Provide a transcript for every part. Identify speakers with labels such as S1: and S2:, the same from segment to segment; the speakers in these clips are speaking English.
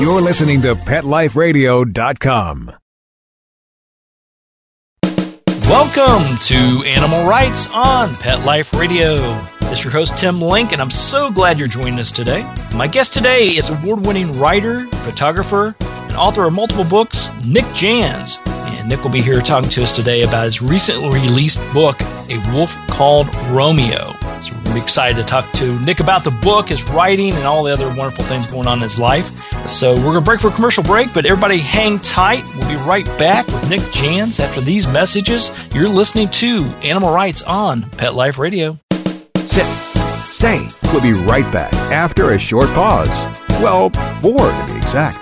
S1: You're listening to PetLifeRadio.com.
S2: Welcome to Animal Writes on Pet Life Radio. Is your host, Tim Link, and I'm so glad you're joining us today. My guest today is award winning writer, photographer, and author of multiple books, Nick Jans. And Nick will be here talking to us today about his recently released book, A Wolf Called Romeo. So we're excited to talk to Nick about the book, his writing, and all the other wonderful things going on in his life. So we're going to break for a commercial break, but everybody hang tight. We'll be right back with Nick Jans after these messages. You're listening to Animal Writes on Pet Life Radio.
S1: Sit. Stay. We'll be right back after a short pause. Well, four to be exact.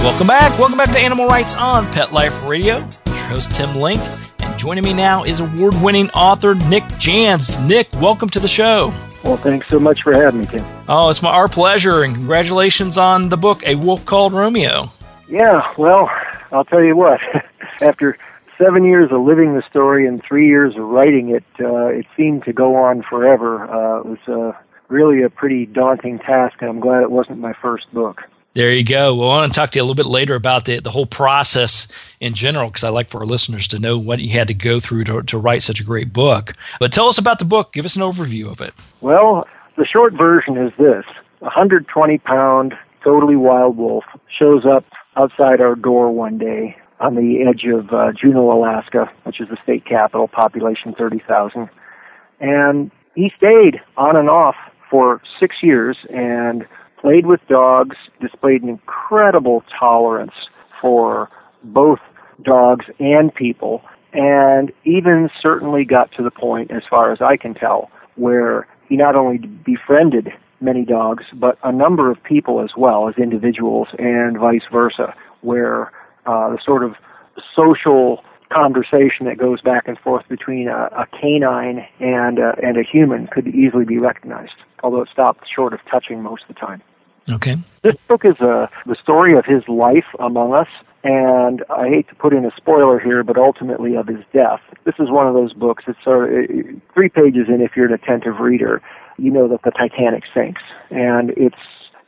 S2: Welcome back. Welcome back to Animal Writes on Pet Life Radio. Your host, Tim Link. And joining me now is award winning author Nick Jans. Nick, welcome to the show.
S3: Well, thanks so much for having me, Tim.
S2: Oh, it's my, our pleasure, and congratulations on the book, A Wolf Called Romeo.
S3: Yeah, well, I'll tell you what. After seven years of living the story and three years of writing it, uh, it seemed to go on forever. Uh, it was uh, really a pretty daunting task, and I'm glad it wasn't my first book.
S2: There you go. Well, I want to talk to you a little bit later about the, the whole process in general, because I like for our listeners to know what you had to go through to, to write such a great book. But tell us about the book. Give us an overview of it.
S3: Well, the short version is this a 120 pound, totally wild wolf shows up outside our door one day on the edge of uh, Juneau, Alaska, which is the state capital, population 30,000. And he stayed on and off for six years and played with dogs, displayed an incredible tolerance for both dogs and people, and even certainly got to the point, as far as I can tell, where he not only befriended many dogs, but a number of people as well as individuals, and vice versa, where uh, the sort of social conversation that goes back and forth between a, a canine and a, and a human could easily be recognized, although it stopped short of touching most of the time.
S2: Okay.
S3: This book is a, the story of his life among us, and I hate to put in a spoiler here, but ultimately of his death. This is one of those books. It's sort of, uh, three pages in. If you're an attentive reader, you know that the Titanic sinks, and it's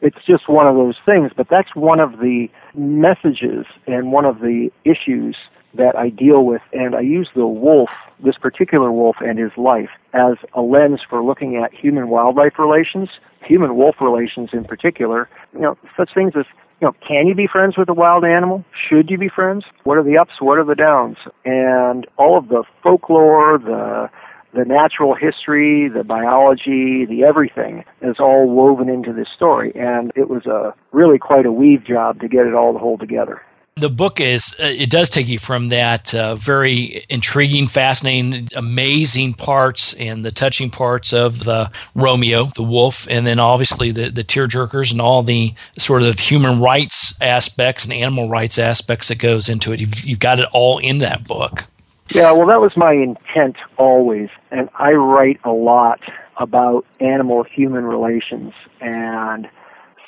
S3: it's just one of those things. But that's one of the messages and one of the issues that I deal with, and I use the wolf, this particular wolf and his life, as a lens for looking at human wildlife relations, human wolf relations in particular. You know, such things as you know, can you be friends with a wild animal? Should you be friends? What are the ups? What are the downs? And all of the folklore, the the natural history, the biology, the everything is all woven into this story. And it was a really quite a weave job to get it all to hold together.
S2: The book is, uh, it does take you from that uh, very intriguing, fascinating, amazing parts and the touching parts of the Romeo, the wolf, and then obviously the, the tear jerkers and all the sort of human rights aspects and animal rights aspects that goes into it. You've, you've got it all in that book.
S3: Yeah, well, that was my intent always. And I write a lot about animal human relations and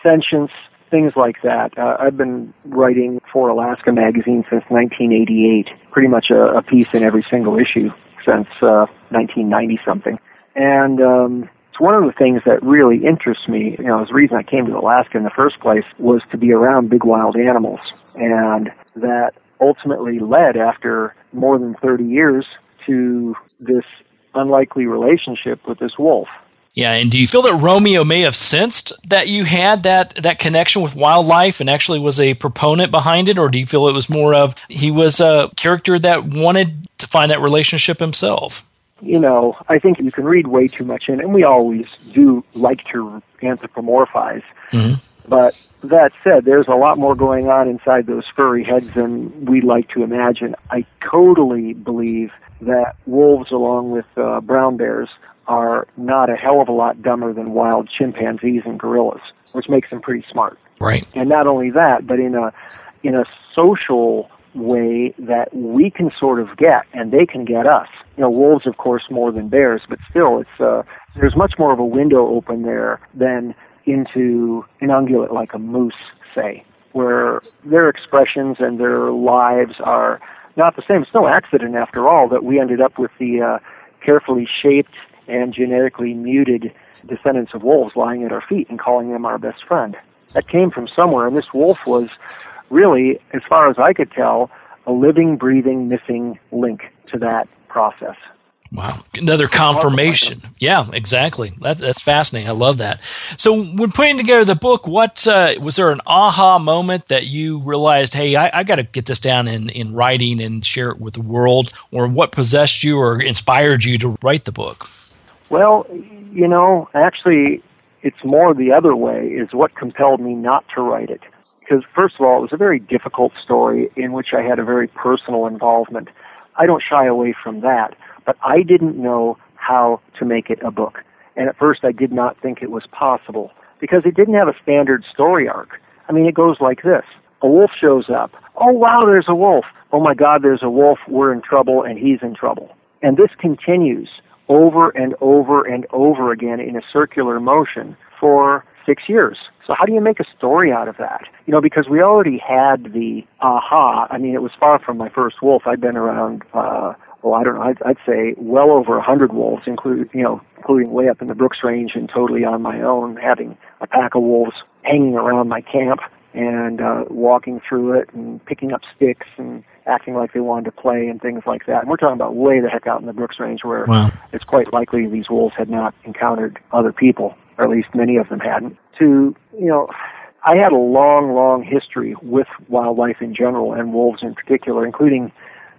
S3: sentience, things like that. Uh, I've been writing for Alaska Magazine since 1988, pretty much a, a piece in every single issue since uh, 1990 something. And um, it's one of the things that really interests me. You know, the reason I came to Alaska in the first place was to be around big wild animals, and that ultimately led after more than 30 years to this unlikely relationship with this wolf.
S2: Yeah, and do you feel that Romeo may have sensed that you had that that connection with wildlife and actually was a proponent behind it, or do you feel it was more of he was a character that wanted to find that relationship himself?
S3: You know, I think you can read way too much in, and we always do like to anthropomorphize. Mm-hmm. But that said, there's a lot more going on inside those furry heads than we like to imagine. I totally believe that wolves, along with uh, brown bears, are not a hell of a lot dumber than wild chimpanzees and gorillas, which makes them pretty smart.
S2: Right.
S3: And not only that, but in a in a social way that we can sort of get and they can get us. You know, wolves of course more than bears, but still it's uh there's much more of a window open there than into an ungulate like a moose, say, where their expressions and their lives are not the same. It's no accident after all that we ended up with the uh carefully shaped and genetically muted descendants of wolves lying at our feet and calling them our best friend. That came from somewhere, and this wolf was really, as far as I could tell, a living, breathing, missing link to that process.
S2: Wow. Another confirmation. Yeah, exactly. That's that's fascinating. I love that. So, when putting together the book, what uh, was there an aha moment that you realized, hey, I, I got to get this down in, in writing and share it with the world, or what possessed you or inspired you to write the book?
S3: Well, you know, actually, it's more the other way is what compelled me not to write it. Because, first of all, it was a very difficult story in which I had a very personal involvement. I don't shy away from that, but I didn't know how to make it a book. And at first, I did not think it was possible because it didn't have a standard story arc. I mean, it goes like this a wolf shows up. Oh, wow, there's a wolf. Oh, my God, there's a wolf. We're in trouble, and he's in trouble. And this continues over and over and over again in a circular motion for six years. So how do you make a story out of that? You know, because we already had the aha. I mean, it was far from my first wolf. I'd been around, uh, well, I don't know, I'd, I'd say well over a hundred wolves, including, you know, including way up in the Brooks Range and totally on my own, having a pack of wolves hanging around my camp and uh, walking through it and picking up sticks and acting like they wanted to play and things like that. And we're talking about way the heck out in the Brooks Range where wow. it's quite likely these wolves had not encountered other people, or at least many of them hadn't. To, you know, I had a long, long history with wildlife in general and wolves in particular, including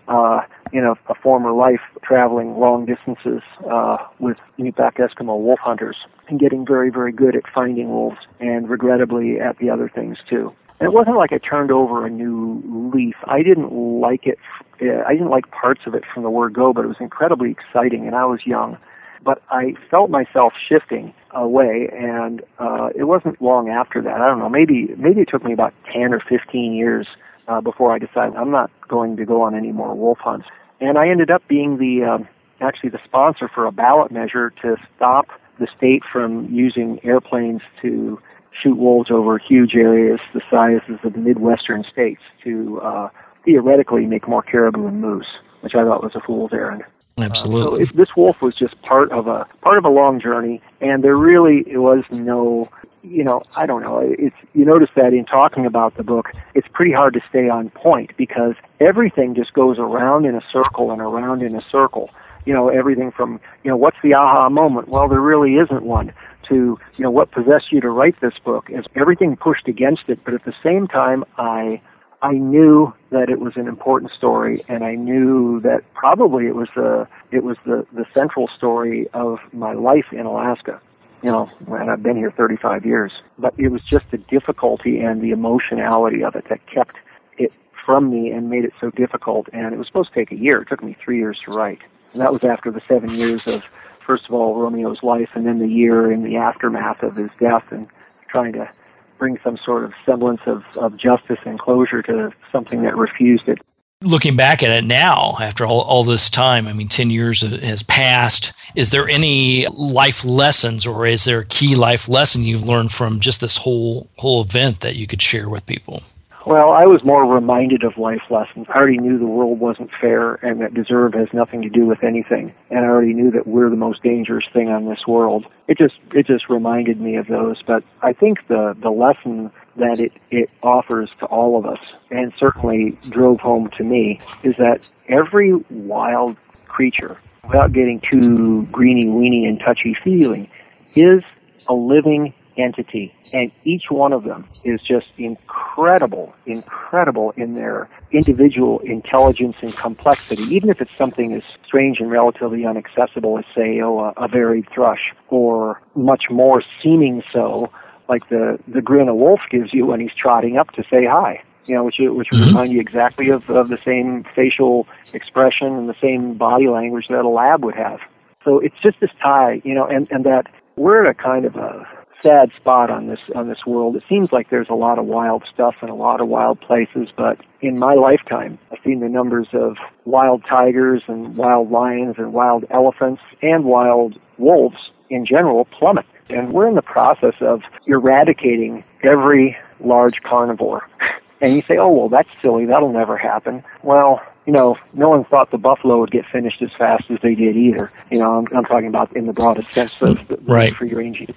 S3: uh, in a, a former life traveling long distances uh, with Inupiaq Eskimo wolf hunters and getting very, very good at finding wolves and regrettably at the other things too. And it wasn't like I turned over a new leaf. I didn't like it. Uh, I didn't like parts of it from the word go, but it was incredibly exciting, and I was young. But I felt myself shifting away, and uh, it wasn't long after that. I don't know. Maybe maybe it took me about ten or fifteen years uh, before I decided I'm not going to go on any more wolf hunts. And I ended up being the um, actually the sponsor for a ballot measure to stop the state from using airplanes to shoot wolves over huge areas the sizes of the midwestern states to uh, theoretically make more caribou and moose, which I thought was a fool's errand.
S2: Absolutely.
S3: Uh, so it, this wolf was just part of a part of a long journey, and there really was no, you know, I don't know. It's you notice that in talking about the book, it's pretty hard to stay on point because everything just goes around in a circle and around in a circle you know, everything from, you know, what's the aha moment? Well, there really isn't one to, you know, what possessed you to write this book is everything pushed against it, but at the same time, I, I knew that it was an important story, and I knew that probably it was the it was the the central story of my life in Alaska. You know, and I've been here 35 years, but it was just the difficulty and the emotionality of it that kept it from me and made it so difficult. And it was supposed to take a year. It took me three years to write. And that was after the seven years of, first of all, Romeo's life, and then the year in the aftermath of his death, and trying to bring some sort of semblance of, of justice and closure to something that refused it.
S2: Looking back at it now, after all, all this time, I mean, 10 years has passed. Is there any life lessons or is there a key life lesson you've learned from just this whole, whole event that you could share with people?
S3: Well, I was more reminded of life lessons. I already knew the world wasn't fair and that deserve has nothing to do with anything. And I already knew that we're the most dangerous thing on this world. It just it just reminded me of those. But I think the the lesson that it, it offers to all of us and certainly drove home to me is that every wild creature, without getting too greeny weeny and touchy feely, is a living entity. And each one of them is just incredible, incredible in their individual intelligence and complexity, even if it's something as strange and relatively inaccessible as, say, oh, a, a varied thrush, or much more seeming so, like the, the grin a wolf gives you when he's trotting up to say hi. You know, which which mm-hmm. remind you exactly of, of the same facial expression and the same body language that a lab would have. So it's just this tie, you know, and, and that we're at a kind of a sad spot on this on this world. It seems like there's a lot of wild stuff and a lot of wild places, but in my lifetime, I've seen the numbers of wild tigers and wild lions and wild elephants and wild wolves in general plummet. And we're in the process of eradicating every large carnivore. And you say, oh, well, that's silly. That'll never happen. Well, you know, no one thought the buffalo would get finished as fast as they did either. You know, I'm, I'm talking about in the broadest sense of the,
S2: right.
S3: free range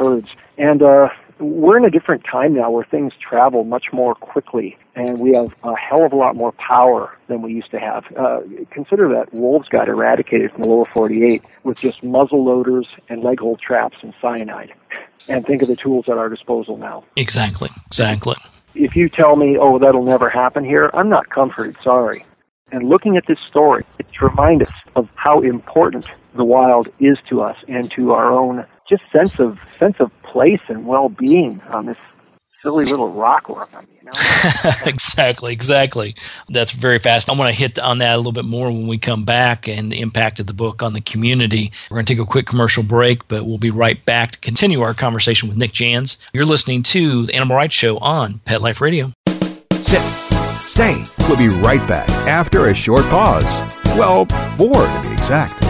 S3: herds. And uh, we're in a different time now where things travel much more quickly, and we have a hell of a lot more power than we used to have. Uh, consider that wolves got eradicated from the lower 48 with just muzzle loaders and leg hold traps and cyanide. And think of the tools at our disposal now.
S2: Exactly, exactly.
S3: If you tell me, oh, that'll never happen here, I'm not comforted, sorry. And looking at this story, it reminds us of how important the wild is to us and to our own just sense of sense of place and well being on this silly little rock work. You know?
S2: exactly, exactly. That's very fast. I want to hit on that a little bit more when we come back and the impact of the book on the community. We're going to take a quick commercial break, but we'll be right back to continue our conversation with Nick Jans. You're listening to the Animal Writes Show on Pet Life Radio.
S1: Sit. Stay. We'll be right back after a short pause. Well, four to be exact.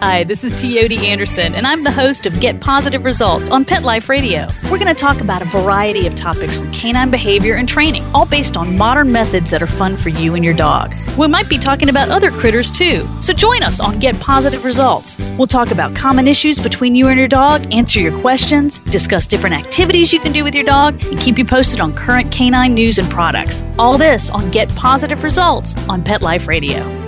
S4: Hi, this is Teoti Anderson, and I'm the host of Get Positive Results on Pet Life Radio. We're going to talk about a variety of topics on canine behavior and training, all based on modern methods that are fun for you and your dog. We might be talking about other critters too, so join us on Get Positive Results. We'll talk about common issues between you and your dog, answer your questions, discuss different activities you can do with your dog, and keep you posted on current canine news and products. All this on Get Positive Results on Pet Life Radio.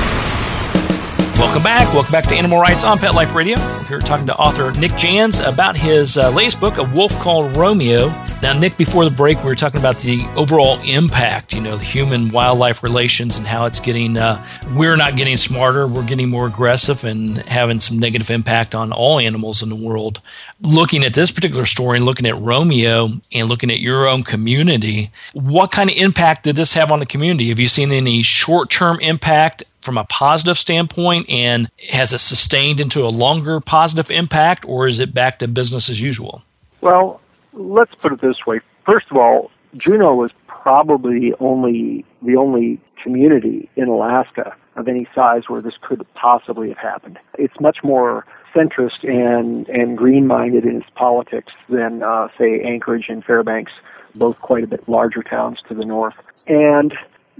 S2: Welcome back. Welcome back to Animal Writes on Pet Life Radio. We're here talking to author Nick Jans about his uh, latest book, A Wolf Called Romeo. Now, Nick, before the break, we were talking about the overall impact, you know, the human wildlife relations and how it's getting, uh, we're not getting smarter, we're getting more aggressive and having some negative impact on all animals in the world. Looking at this particular story and looking at Romeo and looking at your own community, what kind of impact did this have on the community? Have you seen any short term impact from a positive standpoint and has it sustained into a longer positive impact or is it back to business as usual?
S3: Well, let's put it this way. First of all, Juneau was probably only the only community in Alaska of any size where this could possibly have happened. It's much more centrist and and green minded in its politics than uh, say Anchorage and Fairbanks, both quite a bit larger towns to the north. And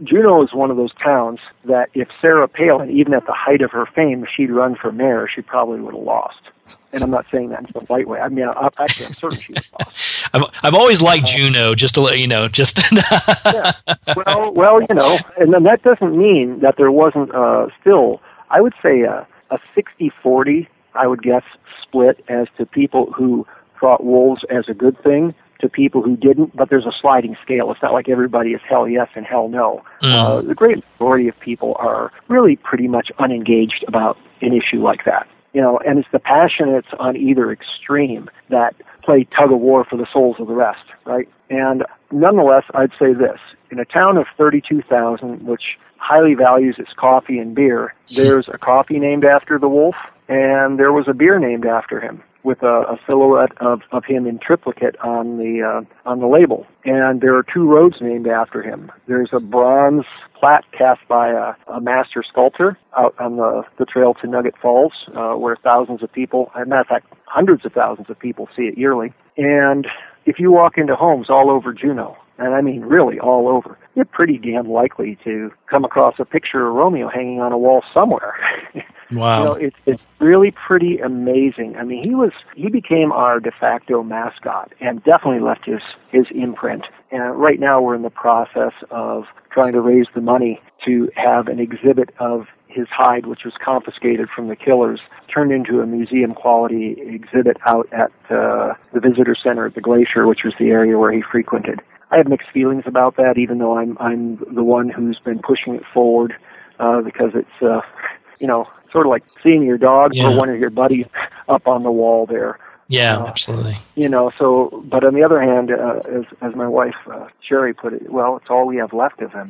S3: Juneau is one of those towns that if Sarah Palin, even at the height of her fame, if she'd run for mayor, she probably would have lost. And I'm not saying that in some light way. I mean, I, actually, I'm certain she would have lost.
S2: I've, I've always liked Juneau, just to let you know. Just
S3: yeah. Well, well, you know, and then that doesn't mean that there wasn't uh, still, I would say, a, a 60-40, I would guess, split as to people who thought wolves as a good thing to people who didn't, but there's a sliding scale. It's not like everybody is hell yes and hell no. Mm. Uh, the great majority of people are really pretty much unengaged about an issue like that. You know, and it's the passionates on either extreme that play tug of war for the souls of the rest, right? And nonetheless, I'd say this. In a town of 32,000, which highly values its coffee and beer, there's a coffee named after the wolf, and there was a beer named after him with a, a silhouette of, of him in triplicate on the uh, on the label. And there are two roads named after him. There's a bronze plaque cast by a, a master sculptor out on the, the trail to Nugget Falls, uh, where thousands of people, as a matter of fact, hundreds of thousands of people see it yearly. And if you walk into homes all over Juneau, and I mean really all over, you're pretty damn likely to come across a picture of Romeo hanging on a wall somewhere.
S2: Wow.
S3: You know, it's it's really pretty amazing. I mean, he was he became our de facto mascot and definitely left his his imprint. And right now we're in the process of trying to raise the money to have an exhibit of his hide, which was confiscated from the killers, turned into a museum quality exhibit out at uh, the visitor center at the glacier, which was the area where he frequented. I have mixed feelings about that, even though I'm I'm the one who's been pushing it forward uh, because it's uh, you know sort of like seeing your dog yeah. or one of your buddies up on the wall there.
S2: Yeah, uh, absolutely.
S3: You know, so but on the other hand, uh, as as my wife uh, Sherry put it, well, it's all we have left of him.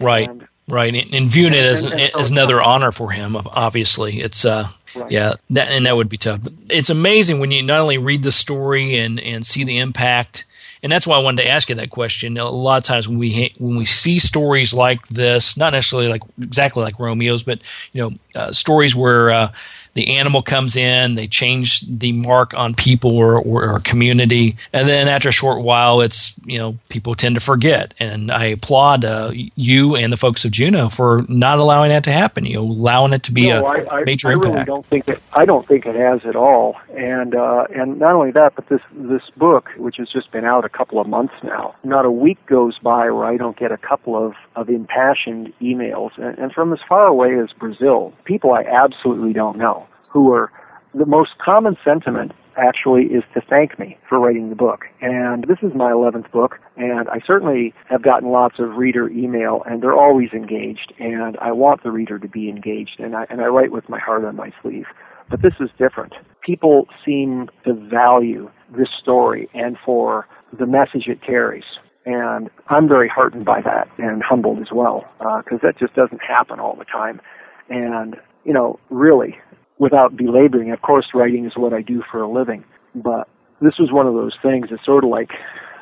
S2: Right. And, right, and, viewing it as, and, and as another honor for him, obviously, it's uh, Right. Yeah, that and that would be tough. But it's amazing when you not only read the story and and see the impact and that's why I wanted to ask you that question. A lot of times when we when we see stories like this, not necessarily like exactly like Romeo's, but you know, uh, stories where uh, the animal comes in, they change the mark on people or, or, or, community, and then after a short while, it's you know people tend to forget. And I applaud uh, you and the folks of Juneau for not allowing that to happen. You know, allowing it to be
S3: no,
S2: a
S3: I,
S2: major
S3: I, I
S2: impact.
S3: Really don't think it, I don't think it has at all. And uh, and not only that, but this this book, which has just been out a couple of months now, not a week goes by where I don't get a couple of of impassioned emails, and, and from as far away as Brazil, people I absolutely don't know who are the most common sentiment actually is to thank me for writing the book. And this is my 11th book, and I certainly have gotten lots of reader email, and they're always engaged, and I want the reader to be engaged, and I, and I write with my heart on my sleeve. But this is different. People seem to value this story and for the message it carries. And I'm very heartened by that and humbled as well, because uh, that just doesn't happen all the time. And, you know, really, without belaboring, of course, writing is what I do for a living, but this was one of those things. It's sort of like,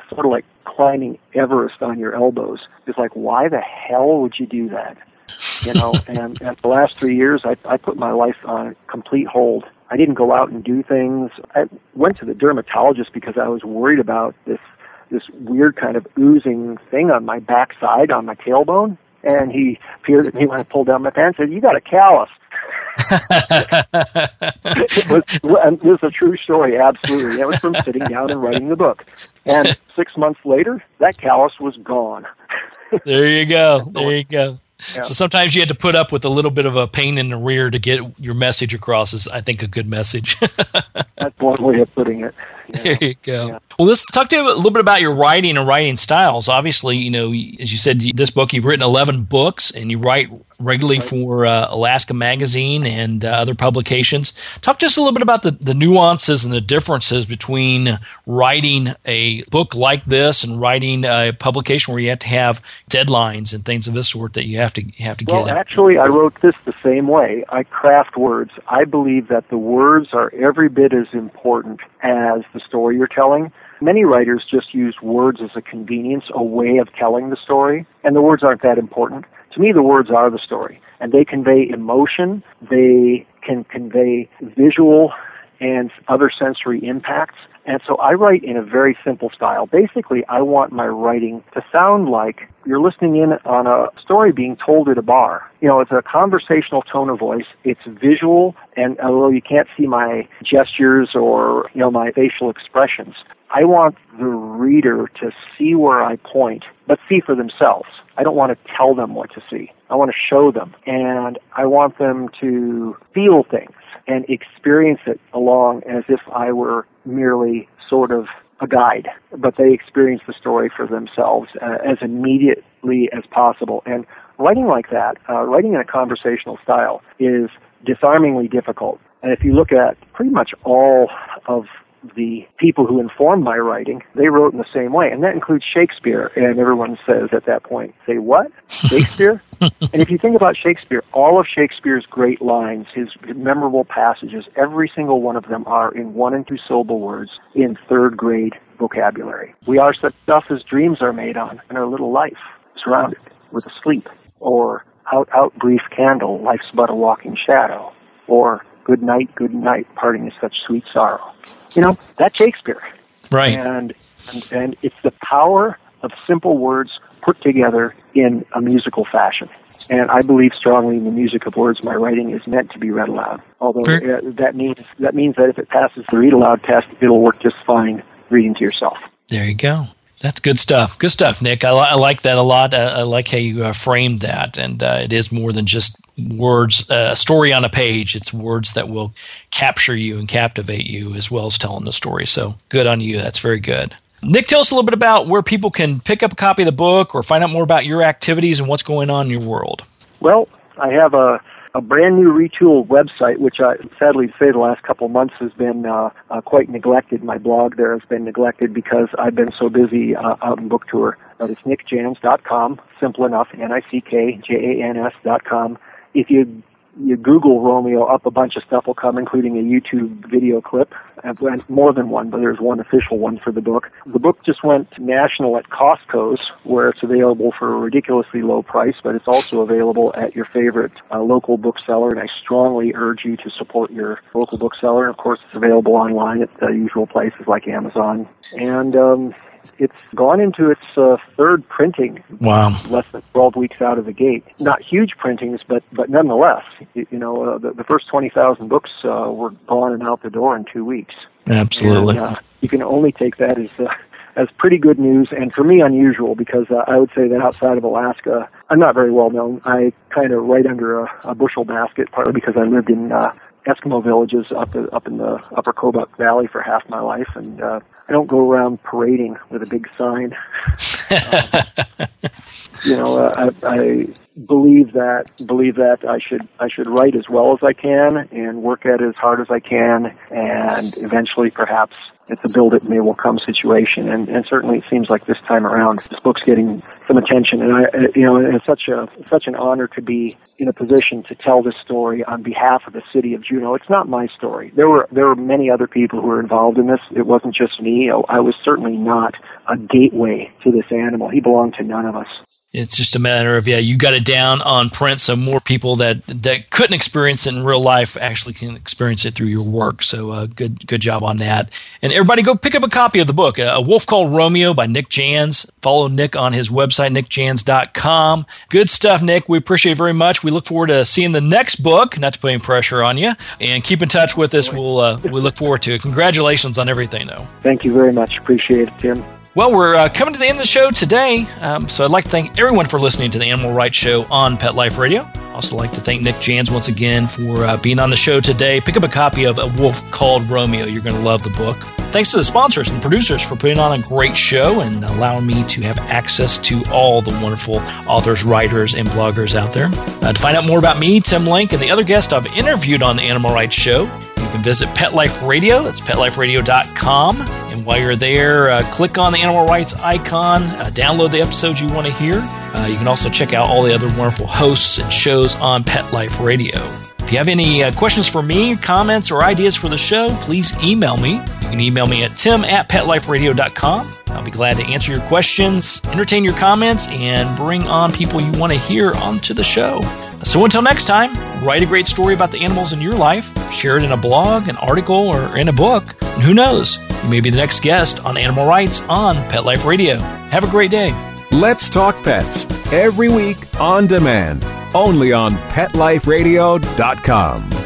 S3: sort of like climbing Everest on your elbows. It's like, why the hell would you do that? You know, and, and the last three years, I, I put my life on complete hold. I didn't go out and do things. I went to the dermatologist because I was worried about this this weird kind of oozing thing on my backside on my tailbone. And he peered at me when I pulled down my pants and said, "You got a callus." it was, and this is a true story, absolutely. That was from sitting down and writing the book. And six months later, that callus was gone.
S2: there you go. There you go. Yeah. So sometimes you had to put up with a little bit of a pain in the rear to get your message across. Is I think a good message.
S3: That's one way of putting it.
S2: There you go. Yeah. Well, let's talk to you a little bit about your writing and writing styles. Obviously, you know, as you said, this book you've written eleven books, and you write regularly right. for uh, Alaska Magazine and uh, other publications. Talk to us a little bit about the, the nuances and the differences between writing a book like this and writing a publication where you have to have deadlines and things of this sort that you have to you have to
S3: well,
S2: get.
S3: Well, actually, I wrote this the same way. I craft words. I believe that the words are every bit as important as the story you're telling. Many writers just use words as a convenience, a way of telling the story, and the words aren't that important. To me, the words are the story, and they convey emotion, they can convey visual and other sensory impacts. And so I write in a very simple style. Basically, I want my writing to sound like you're listening in on a story being told at a bar. You know, it's a conversational tone of voice. It's visual, and although you can't see my gestures or, you know, my facial expressions, I want the reader to see where I point, but see for themselves. I don't want to tell them what to see. I want to show them. And I want them to feel things and experience it along as if I were merely sort of a guide, but they experience the story for themselves uh, as immediately as possible. And writing like that, uh, writing in a conversational style, is disarmingly difficult. And if you look at pretty much all of the people who informed my writing, they wrote in the same way, and that includes Shakespeare. And everyone says at that point, "Say what? Shakespeare?" and if you think about Shakespeare, all of Shakespeare's great lines, his memorable passages, every single one of them are in one and two syllable words in third grade vocabulary. We are such stuff as dreams are made on, and our little life surrounded with a sleep, or out, out, brief candle, life's but a walking shadow, or good night, good night, parting is such sweet sorrow. You know, that's Shakespeare.
S2: Right.
S3: And, and, and it's the power of simple words put together in a musical fashion. And I believe strongly in the music of words. My writing is meant to be read aloud. Although uh, that means that means that if it passes the read aloud test, it'll work just fine reading to yourself.
S2: There you go. That's good stuff. Good stuff, Nick. I, li- I like that a lot. I, I like how you uh, framed that, and uh, it is more than just words, uh, a story on a page. It's words that will capture you and captivate you, as well as telling the story. So good on you. That's very good. Nick, tell us a little bit about where people can pick up a copy of the book or find out more about your activities and what's going on in your world.
S3: Well, I have a a brand new retooled website, which I sadly say the last couple months has been uh, uh, quite neglected. My blog there has been neglected because I've been so busy uh, out in book tour. But it's nickjans.com, simple enough, N-I-C-K-J-A-N-S dot com. If you you Google Romeo, up a bunch of stuff will come, including a YouTube video clip, more than one, but there's one official one for the book. The book just went national at Costco's, where it's available for a ridiculously low price, but it's also available at your favorite uh, local bookseller, and I strongly urge you to support your local bookseller. Of course, it's available online at the usual places like Amazon. And um, it's gone into its uh, third printing.
S2: Wow!
S3: Less than 12 weeks out of the gate. Not huge printings, but but nonetheless, you, you know, uh, the, the first 20,000 books uh, were gone and out the door in two weeks.
S2: Absolutely.
S3: And, uh, you can only take that as uh, as pretty good news, and for me unusual because uh, I would say that outside of Alaska, I'm not very well known. I kind of write under a, a bushel basket, partly because I lived in uh, Eskimo villages up the, up in the Upper Kobuk Valley for half my life, and uh, I don't go around parading with a big sign. um, you know, uh, I, I believe that believe that I should I should write as well as I can and work at it as hard as I can, and eventually, perhaps it's a build it and they will come situation. And, and certainly it seems like this time around, this book's getting some attention. And I, uh, you know, it's such a, such an honor to be in a position to tell this story on behalf of the city of Juneau. It's not my story. There were, there were many other people who were involved in this. It wasn't just me. Oh, I was certainly not a gateway to this animal. He belonged to none of us.
S2: It's just a matter of yeah, you got it down on print, so more people that that couldn't experience it in real life actually can experience it through your work. So uh, good good job on that. And everybody, go pick up a copy of the book, A Wolf Called Romeo by Nick Jans. Follow Nick on his website, nickjans.com. Good stuff, Nick. We appreciate it very much. We look forward to seeing the next book. Not to put any pressure on you, and keep in touch with us. We'll uh, we look forward to it. Congratulations on everything, though.
S3: Thank you very much. Appreciate it, Tim.
S2: Well, we're uh, coming to the end of the show today, um, so I'd like to thank everyone for listening to the Animal Writes Show on Pet Life Radio. I'd also like to thank Nick Jans once again for uh, being on the show today. Pick up a copy of A Wolf Called Romeo. You're going to love the book. Thanks to the sponsors and producers for putting on a great show and allowing me to have access to all the wonderful authors, writers, and bloggers out there. Uh, to find out more about me, Tim Link, and the other guests I've interviewed on the Animal Writes Show, visit Pet Life Radio. That's petliferadio.com. And while you're there, uh, click on the animal writes icon, uh, download the episodes you want to hear. Uh, you can also check out all the other wonderful hosts and shows on Pet Life Radio. If you have any uh, questions for me, comments, or ideas for the show, please email me. You can email me at tim at petliferadio.com. I'll be glad to answer your questions, entertain your comments, and bring on people you want to hear onto the show. So until next time, write a great story about the animals in your life, share it in a blog, an article, or in a book, and who knows, you may be the next guest on Animal Writes on Pet Life Radio. Have a great day.
S1: Let's Talk Pets every week on demand, only on PetLifeRadio.com.